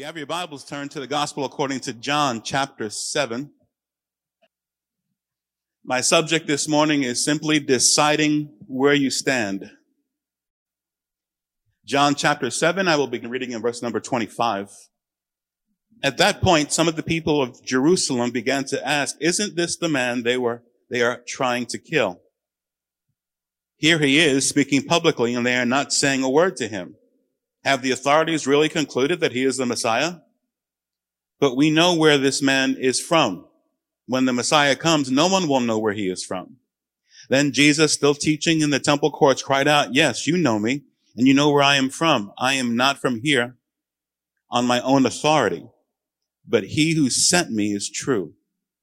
you have your Bibles, turned to the Gospel according to John chapter 7. My subject this morning is simply deciding where you stand. John chapter 7, I will begin reading in verse number 25. At that point, some of the people of Jerusalem began to ask, isn't this the man they were, they are trying to kill? Here he is speaking publicly and they are not saying a word to him. Have the authorities really concluded that he is the Messiah? But we know where this man is from. When the Messiah comes, no one will know where he is from. Then Jesus, still teaching in the temple courts, cried out, yes, you know me and you know where I am from. I am not from here on my own authority, but he who sent me is true.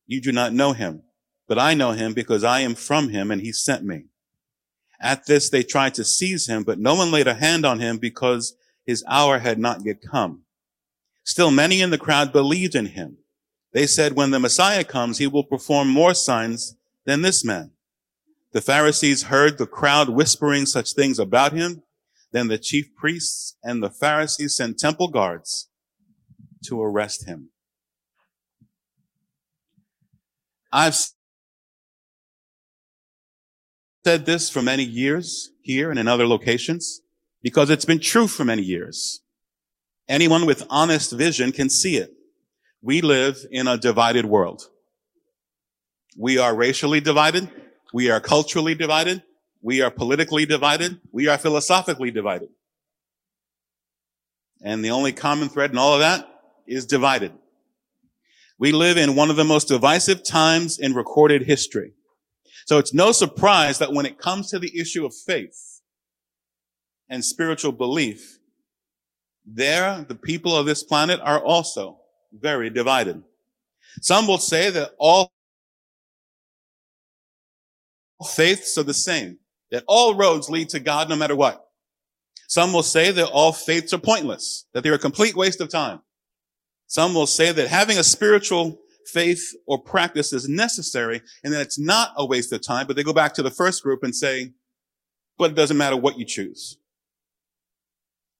You do not know him, but I know him because I am from him and he sent me. At this, they tried to seize him, but no one laid a hand on him because his hour had not yet come. Still, many in the crowd believed in him. They said, when the Messiah comes, he will perform more signs than this man. The Pharisees heard the crowd whispering such things about him. Then the chief priests and the Pharisees sent temple guards to arrest him. I've said this for many years here and in other locations because it's been true for many years. Anyone with honest vision can see it. We live in a divided world. We are racially divided. We are culturally divided. We are politically divided. We are philosophically divided. And the only common thread in all of that is divided. We live in one of the most divisive times in recorded history. So it's no surprise that when it comes to the issue of faith, and spiritual belief, there, the people of this planet are also very divided. Some will say that all faiths are the same, that all roads lead to God no matter what. Some will say that all faiths are pointless, that they're a complete waste of time. Some will say that having a spiritual faith or practice is necessary and that it's not a waste of time, but they go back to the first group and say, but it doesn't matter what you choose.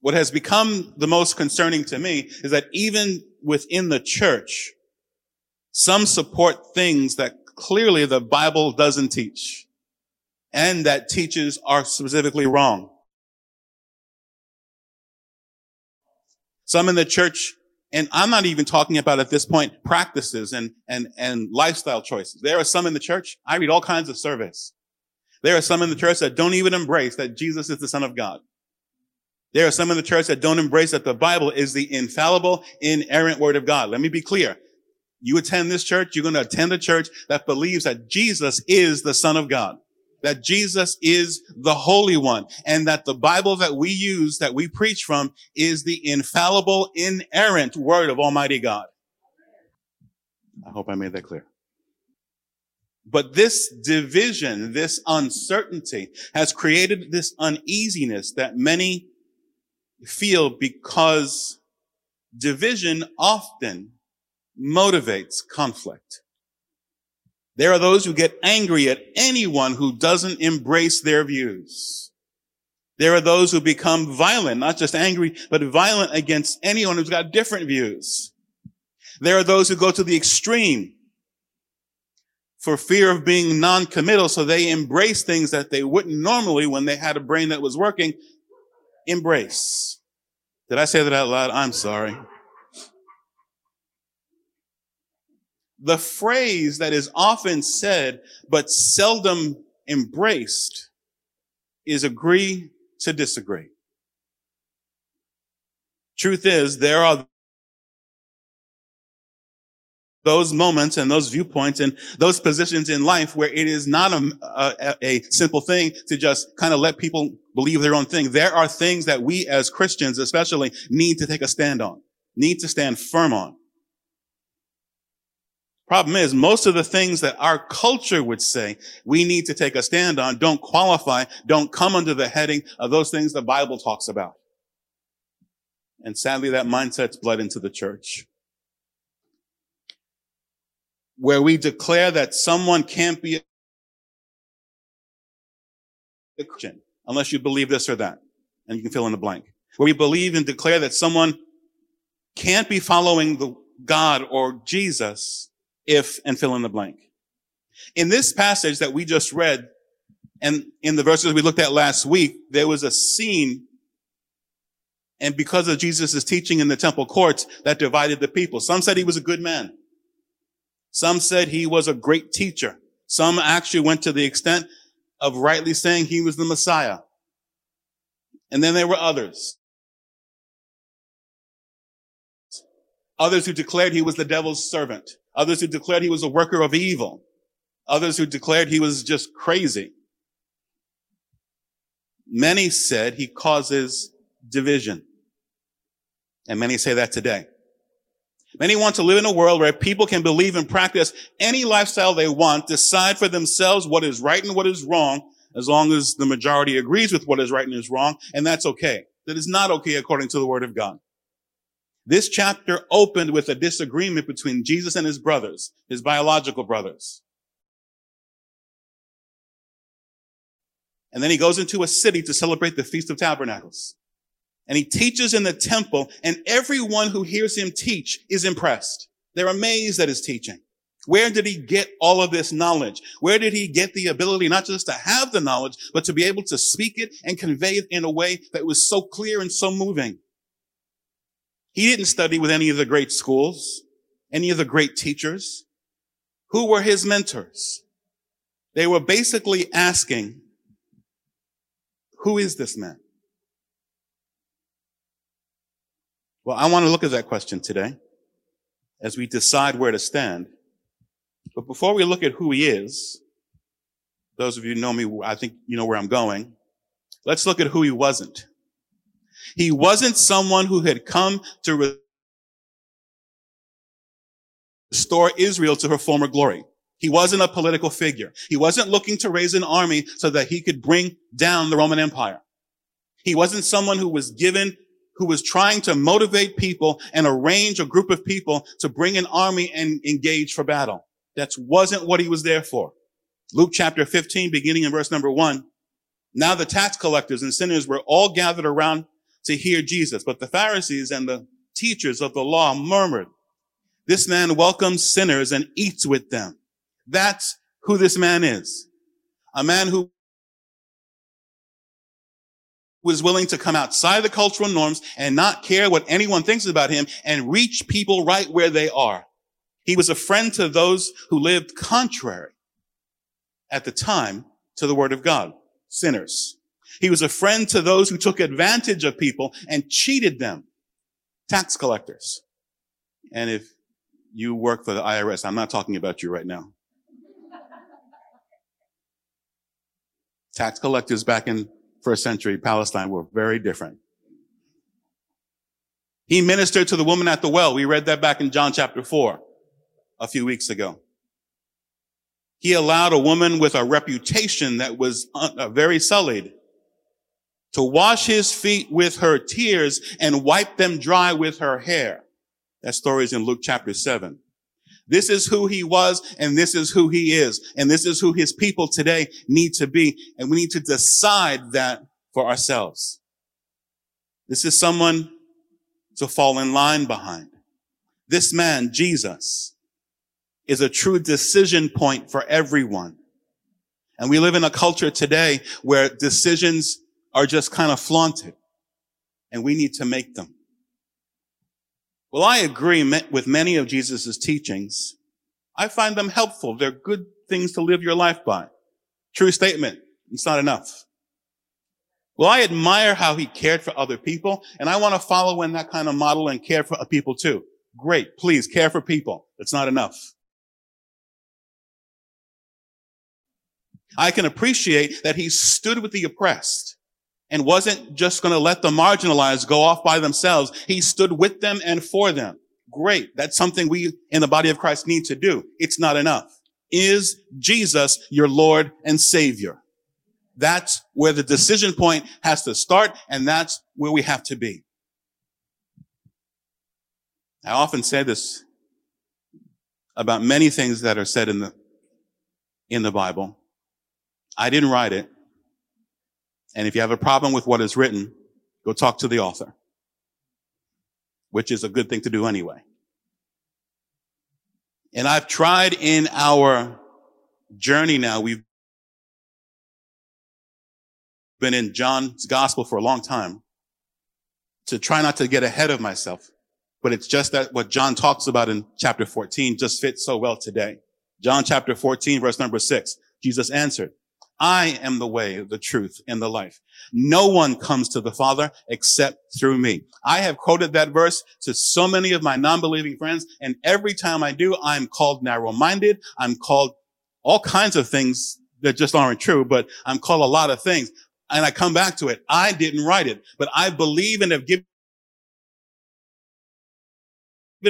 What has become the most concerning to me is that even within the church, some support things that clearly the Bible doesn't teach and that teaches are specifically wrong. Some in the church, and I'm not even talking about at this point practices and, and, and lifestyle choices. There are some in the church, I read all kinds of surveys. There are some in the church that don't even embrace that Jesus is the son of God. There are some in the church that don't embrace that the Bible is the infallible, inerrant word of God. Let me be clear. You attend this church, you're going to attend a church that believes that Jesus is the son of God, that Jesus is the Holy One, and that the Bible that we use, that we preach from is the infallible, inerrant word of Almighty God. I hope I made that clear. But this division, this uncertainty has created this uneasiness that many feel because division often motivates conflict. There are those who get angry at anyone who doesn't embrace their views. There are those who become violent, not just angry, but violent against anyone who's got different views. There are those who go to the extreme for fear of being non-committal, so they embrace things that they wouldn't normally when they had a brain that was working embrace. Did I say that out loud? I'm sorry. The phrase that is often said but seldom embraced is agree to disagree. Truth is, there are those moments and those viewpoints and those positions in life where it is not a, a, a, simple thing to just kind of let people believe their own thing. There are things that we as Christians especially need to take a stand on, need to stand firm on. Problem is, most of the things that our culture would say we need to take a stand on don't qualify, don't come under the heading of those things the Bible talks about. And sadly, that mindset's bled into the church where we declare that someone can't be a Christian unless you believe this or that. And you can fill in the blank. Where we believe and declare that someone can't be following the God or Jesus if and fill in the blank. In this passage that we just read, and in the verses we looked at last week, there was a scene and because of Jesus' teaching in the temple courts that divided the people. Some said he was a good man. Some said he was a great teacher. Some actually went to the extent of rightly saying he was the Messiah. And then there were others. Others who declared he was the devil's servant. Others who declared he was a worker of evil. Others who declared he was just crazy. Many said he causes division. And many say that today. Many want to live in a world where people can believe and practice any lifestyle they want, decide for themselves what is right and what is wrong, as long as the majority agrees with what is right and is wrong, and that's okay. That is not okay according to the word of God. This chapter opened with a disagreement between Jesus and his brothers, his biological brothers. And then he goes into a city to celebrate the Feast of Tabernacles and he teaches in the temple and everyone who hears him teach is impressed. They're amazed at his teaching. Where did he get all of this knowledge? Where did he get the ability not just to have the knowledge, but to be able to speak it and convey it in a way that was so clear and so moving? He didn't study with any of the great schools, any of the great teachers. Who were his mentors? They were basically asking, who is this man? Well, I want to look at that question today as we decide where to stand. But before we look at who he is, those of you know me, I think you know where I'm going. Let's look at who he wasn't. He wasn't someone who had come to restore Israel to her former glory. He wasn't a political figure. He wasn't looking to raise an army so that he could bring down the Roman Empire. He wasn't someone who was given who was trying to motivate people and arrange a group of people to bring an army and engage for battle. That wasn't what he was there for. Luke chapter 15, beginning in verse number one. Now the tax collectors and sinners were all gathered around to hear Jesus, but the Pharisees and the teachers of the law murmured, this man welcomes sinners and eats with them. That's who this man is. A man who was willing to come outside the cultural norms and not care what anyone thinks about him and reach people right where they are. He was a friend to those who lived contrary at the time to the word of God, sinners. He was a friend to those who took advantage of people and cheated them, tax collectors. And if you work for the IRS, I'm not talking about you right now. Tax collectors back in first century Palestine were very different. He ministered to the woman at the well. We read that back in John chapter four a few weeks ago. He allowed a woman with a reputation that was uh, very sullied to wash his feet with her tears and wipe them dry with her hair. That story is in Luke chapter seven. This is who he was and this is who he is. And this is who his people today need to be. And we need to decide that for ourselves. This is someone to fall in line behind. This man, Jesus, is a true decision point for everyone. And we live in a culture today where decisions are just kind of flaunted and we need to make them. Well, I agree with many of Jesus' teachings. I find them helpful. They're good things to live your life by. True statement. It's not enough. Well, I admire how he cared for other people, and I want to follow in that kind of model and care for people too. Great. Please care for people. It's not enough. I can appreciate that he stood with the oppressed and wasn't just going to let the marginalized go off by themselves. He stood with them and for them. Great. That's something we in the body of Christ need to do. It's not enough. Is Jesus your Lord and Savior? That's where the decision point has to start and that's where we have to be. I often say this about many things that are said in the, in the Bible. I didn't write it. And if you have a problem with what is written, go talk to the author. which is a good thing to do anyway. And I've tried in our journey now, we've been in John's gospel for a long time to try not to get ahead of myself. But it's just that what John talks about in chapter 14 just fits so well today. John chapter 14, verse number six, Jesus answered, I am the way, the truth, and the life. No one comes to the Father except through me. I have quoted that verse to so many of my non-believing friends, and every time I do, I'm called narrow-minded. I'm called all kinds of things that just aren't true, but I'm called a lot of things. And I come back to it. I didn't write it, but I believe and have given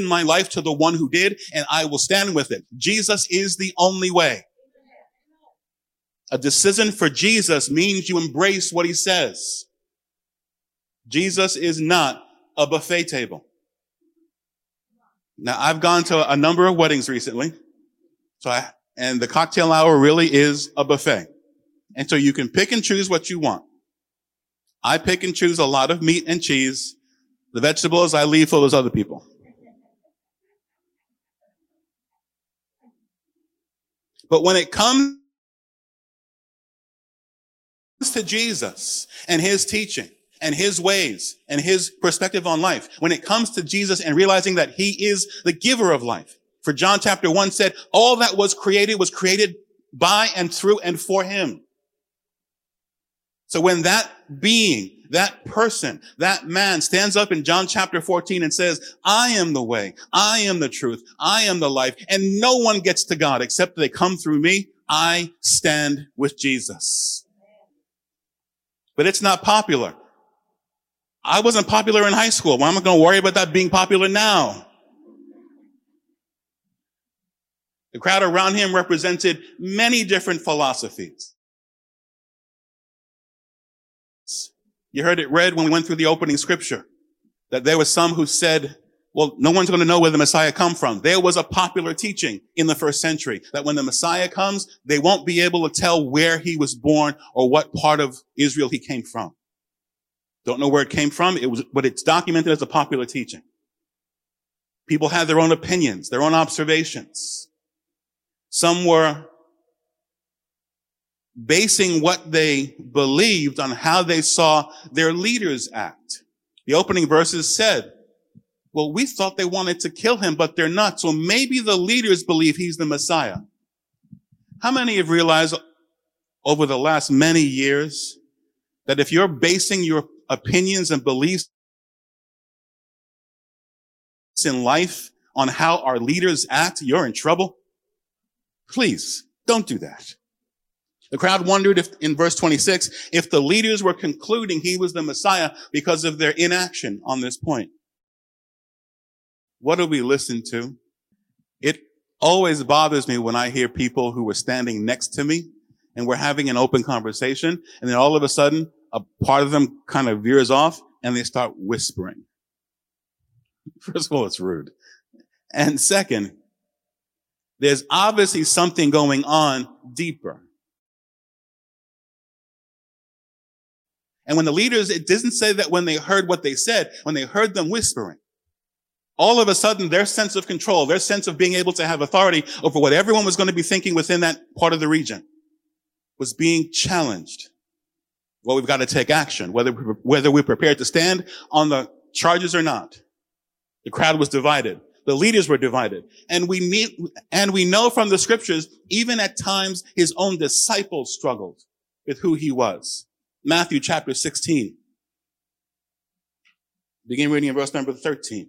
my life to the one who did, and I will stand with it. Jesus is the only way. A decision for Jesus means you embrace what he says. Jesus is not a buffet table. Now, I've gone to a number of weddings recently. So I, and the cocktail hour really is a buffet. And so you can pick and choose what you want. I pick and choose a lot of meat and cheese. The vegetables I leave for those other people. But when it comes to Jesus and his teaching and his ways and his perspective on life, when it comes to Jesus and realizing that he is the giver of life, for John chapter one said, all that was created was created by and through and for him. So when that being, that person, that man stands up in John chapter 14 and says, I am the way, I am the truth, I am the life, and no one gets to God except they come through me, I stand with Jesus but it's not popular. I wasn't popular in high school. Why am I going to worry about that being popular now? The crowd around him represented many different philosophies. You heard it read when we went through the opening scripture that there were some who said well, no one's going to know where the Messiah come from. There was a popular teaching in the first century that when the Messiah comes, they won't be able to tell where he was born or what part of Israel he came from. Don't know where it came from. It was, but it's documented as a popular teaching. People had their own opinions, their own observations. Some were basing what they believed on how they saw their leaders act. The opening verses said, well, we thought they wanted to kill him, but they're not. So maybe the leaders believe he's the Messiah. How many have realized over the last many years that if you're basing your opinions and beliefs in life on how our leaders act, you're in trouble? Please don't do that. The crowd wondered if, in verse 26, if the leaders were concluding he was the Messiah because of their inaction on this point. What do we listen to? It always bothers me when I hear people who are standing next to me and we're having an open conversation and then all of a sudden a part of them kind of veers off and they start whispering. First of all, it's rude. And second, there's obviously something going on deeper. And when the leaders, it doesn't say that when they heard what they said, when they heard them whispering, all of a sudden their sense of control, their sense of being able to have authority over what everyone was going to be thinking within that part of the region was being challenged. Well, we've got to take action, whether, whether we're prepared to stand on the charges or not. The crowd was divided. The leaders were divided. And we need, and we know from the scriptures, even at times his own disciples struggled with who he was. Matthew chapter 16. Begin reading in verse number 13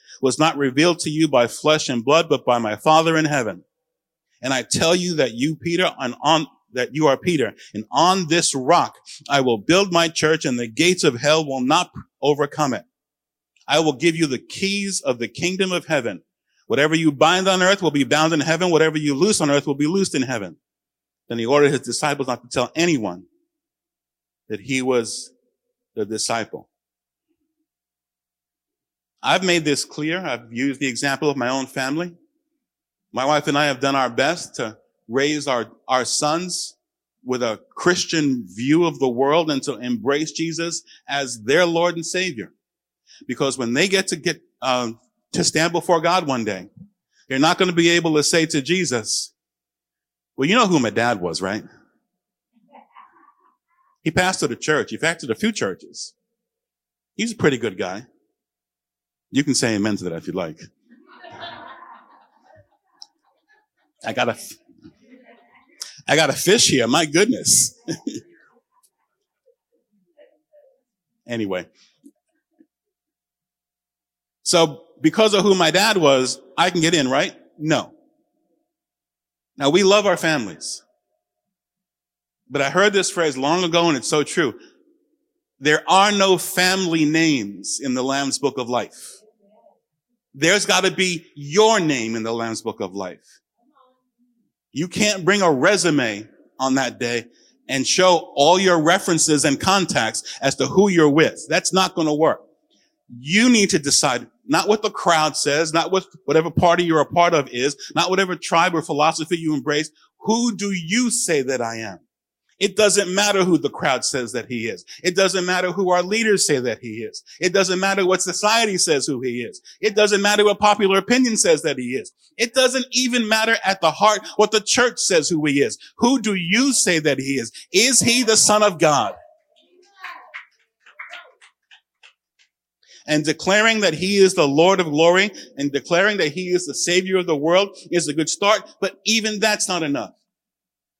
was not revealed to you by flesh and blood, but by my Father in heaven. And I tell you that you, Peter, and on, that you are Peter, and on this rock I will build my church and the gates of hell will not overcome it. I will give you the keys of the kingdom of heaven. Whatever you bind on earth will be bound in heaven. Whatever you loose on earth will be loosed in heaven. Then he ordered his disciples not to tell anyone that he was the disciple. I've made this clear. I've used the example of my own family. My wife and I have done our best to raise our, our sons with a Christian view of the world and to embrace Jesus as their Lord and Savior. Because when they get to get, uh, to stand before God one day, they're not going to be able to say to Jesus, well, you know who my dad was, right? He pastored a church. He pastored a few churches. He's a pretty good guy. You can say amen to that if you'd like. I got a, I got a fish here. My goodness. anyway. So because of who my dad was, I can get in, right? No. Now we love our families. But I heard this phrase long ago and it's so true. There are no family names in the Lamb's Book of Life. There's got to be your name in the Lamb's Book of Life. You can't bring a resume on that day and show all your references and contacts as to who you're with. That's not going to work. You need to decide not what the crowd says, not what whatever party you're a part of is, not whatever tribe or philosophy you embrace. Who do you say that I am? It doesn't matter who the crowd says that he is. It doesn't matter who our leaders say that he is. It doesn't matter what society says who he is. It doesn't matter what popular opinion says that he is. It doesn't even matter at the heart what the church says who he is. Who do you say that he is? Is he the son of God? and declaring that he is the Lord of glory and declaring that he is the savior of the world is a good start, but even that's not enough.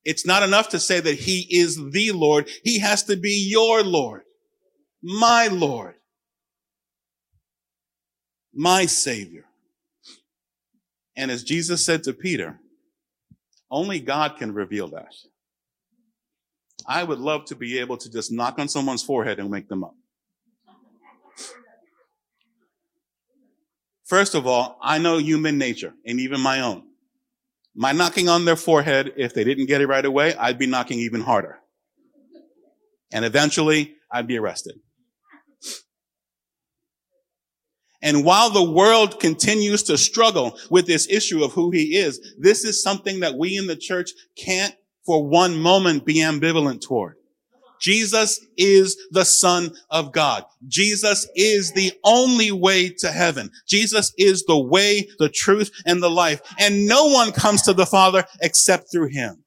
It's not enough to say that he is the Lord. He has to be your Lord, my Lord, my Savior. And as Jesus said to Peter, only God can reveal that. I would love to be able to just knock on someone's forehead and wake them up. First of all, I know human nature and even my own. My knocking on their forehead, if they didn't get it right away, I'd be knocking even harder. And eventually, I'd be arrested. And while the world continues to struggle with this issue of who he is, this is something that we in the church can't for one moment be ambivalent toward. Jesus is the son of God. Jesus is the only way to heaven. Jesus is the way, the truth, and the life. And no one comes to the Father except through him.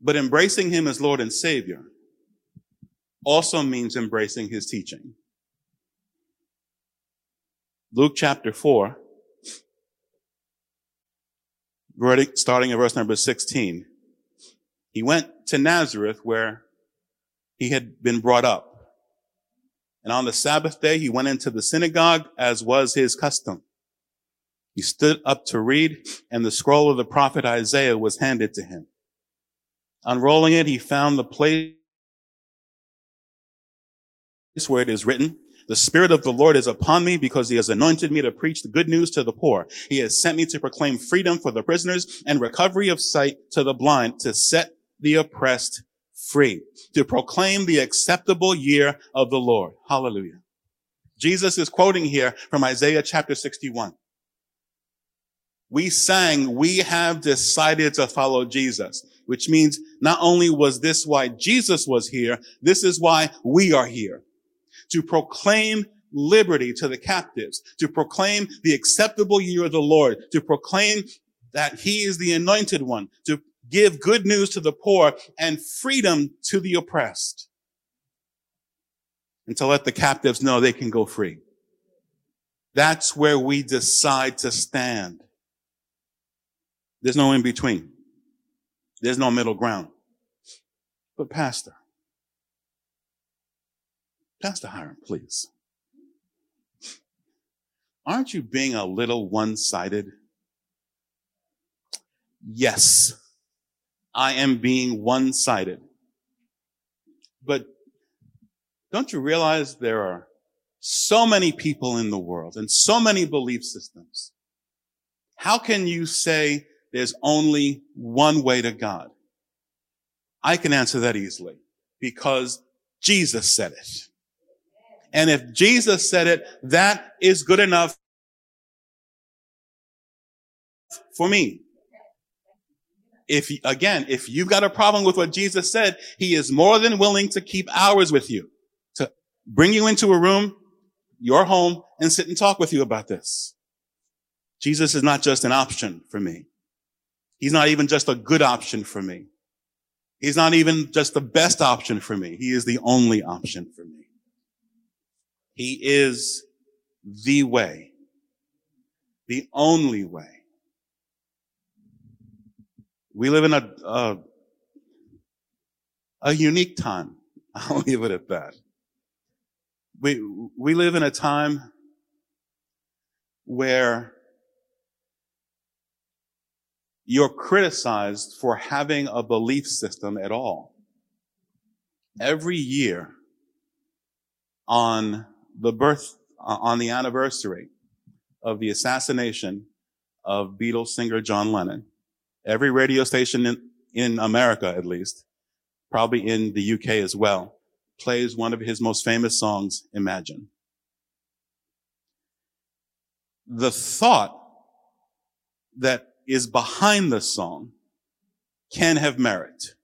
But embracing him as Lord and Savior also means embracing his teaching. Luke chapter 4 starting at verse number 16. He went to Nazareth where he had been brought up. And on the Sabbath day, he went into the synagogue as was his custom. He stood up to read and the scroll of the prophet Isaiah was handed to him. Unrolling it, he found the place where it is written, the Spirit of the Lord is upon me because he has anointed me to preach the good news to the poor. He has sent me to proclaim freedom for the prisoners and recovery of sight to the blind, to set the oppressed free, to proclaim the acceptable year of the Lord. Hallelujah. Jesus is quoting here from Isaiah chapter 61. We sang, we have decided to follow Jesus, which means not only was this why Jesus was here, this is why we are here to proclaim liberty to the captives, to proclaim the acceptable year of the Lord, to proclaim that he is the anointed one, to give good news to the poor and freedom to the oppressed, and to let the captives know they can go free. That's where we decide to stand. There's no in between. There's no middle ground. But pastor, Pastor Hiram, please. Aren't you being a little one sided? Yes. I am being one-sided. But don't you realize there are so many people in the world and so many belief systems? How can you say there's only one way to God? I can answer that easily because Jesus said it. And if Jesus said it, that is good enough for me. If, again, if you've got a problem with what Jesus said, he is more than willing to keep hours with you, to bring you into a room, your home, and sit and talk with you about this. Jesus is not just an option for me. He's not even just a good option for me. He's not even just the best option for me. He is the only option for me. He is the way, the only way. We live in a, a, a unique time. I'll leave it at that. We, we live in a time where you're criticized for having a belief system at all. Every year on the birth, uh, on the anniversary of the assassination of Beatles singer John Lennon, every radio station in, in America, at least, probably in the UK as well, plays one of his most famous songs, Imagine. The thought that is behind the song can have merit.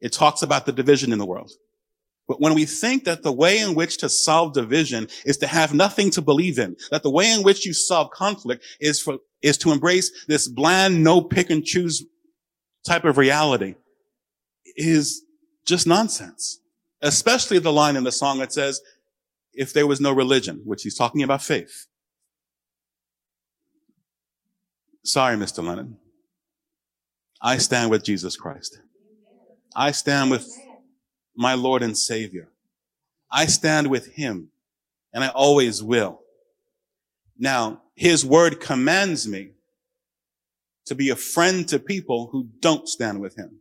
It talks about the division in the world. But when we think that the way in which to solve division is to have nothing to believe in, that the way in which you solve conflict is for, is to embrace this bland, no pick and choose type of reality is just nonsense. Especially the line in the song that says, if there was no religion, which he's talking about faith. Sorry, Mr. Lennon. I stand with Jesus Christ. I stand with my Lord and Savior. I stand with him and I always will. Now, his word commands me to be a friend to people who don't stand with him.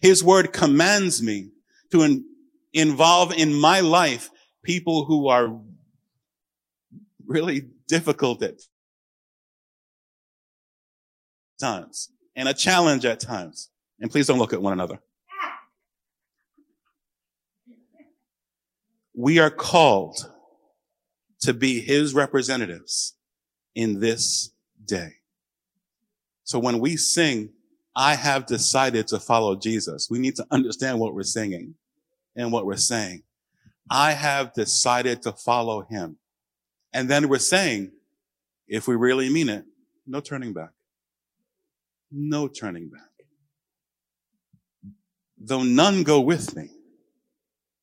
His word commands me to in, involve in my life people who are really difficult at times and a challenge at times. And please don't look at one another. We are called to be his representatives in this day. So when we sing, I have decided to follow Jesus, we need to understand what we're singing and what we're saying. I have decided to follow him. And then we're saying, if we really mean it, no turning back. No turning back. Though none go with me,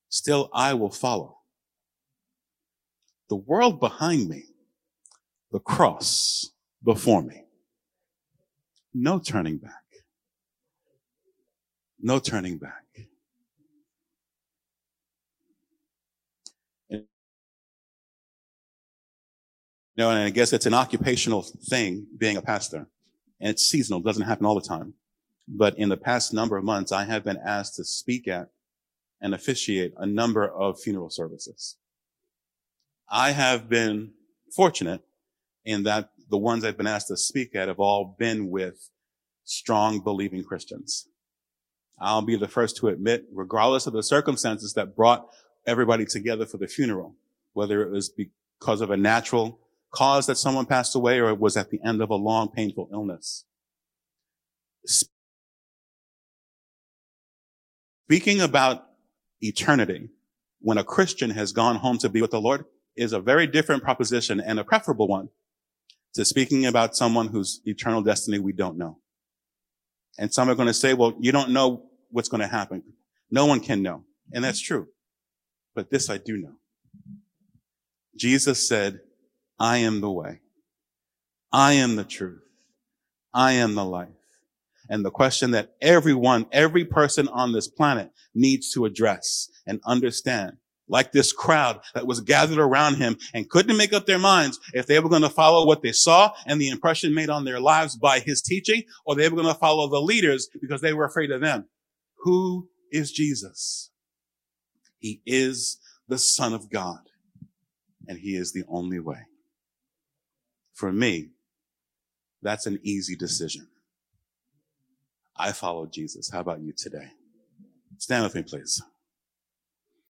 still I will follow. The world behind me, the cross before me. No turning back. No turning back. You know, and I guess it's an occupational thing being a pastor. And it's seasonal, doesn't happen all the time. But in the past number of months, I have been asked to speak at and officiate a number of funeral services. I have been fortunate in that the ones I've been asked to speak at have all been with strong believing Christians. I'll be the first to admit, regardless of the circumstances that brought everybody together for the funeral, whether it was because of a natural cause that someone passed away or it was at the end of a long, painful illness. Speaking about eternity, when a Christian has gone home to be with the Lord, is a very different proposition and a preferable one to speaking about someone whose eternal destiny we don't know. And some are going to say, well, you don't know what's going to happen. No one can know. And that's true. But this I do know. Jesus said, I am the way. I am the truth. I am the life. And the question that everyone, every person on this planet needs to address and understand like this crowd that was gathered around him and couldn't make up their minds if they were going to follow what they saw and the impression made on their lives by his teaching, or they were going to follow the leaders because they were afraid of them. Who is Jesus? He is the son of God and he is the only way. For me, that's an easy decision. I follow Jesus. How about you today? Stand with me, please.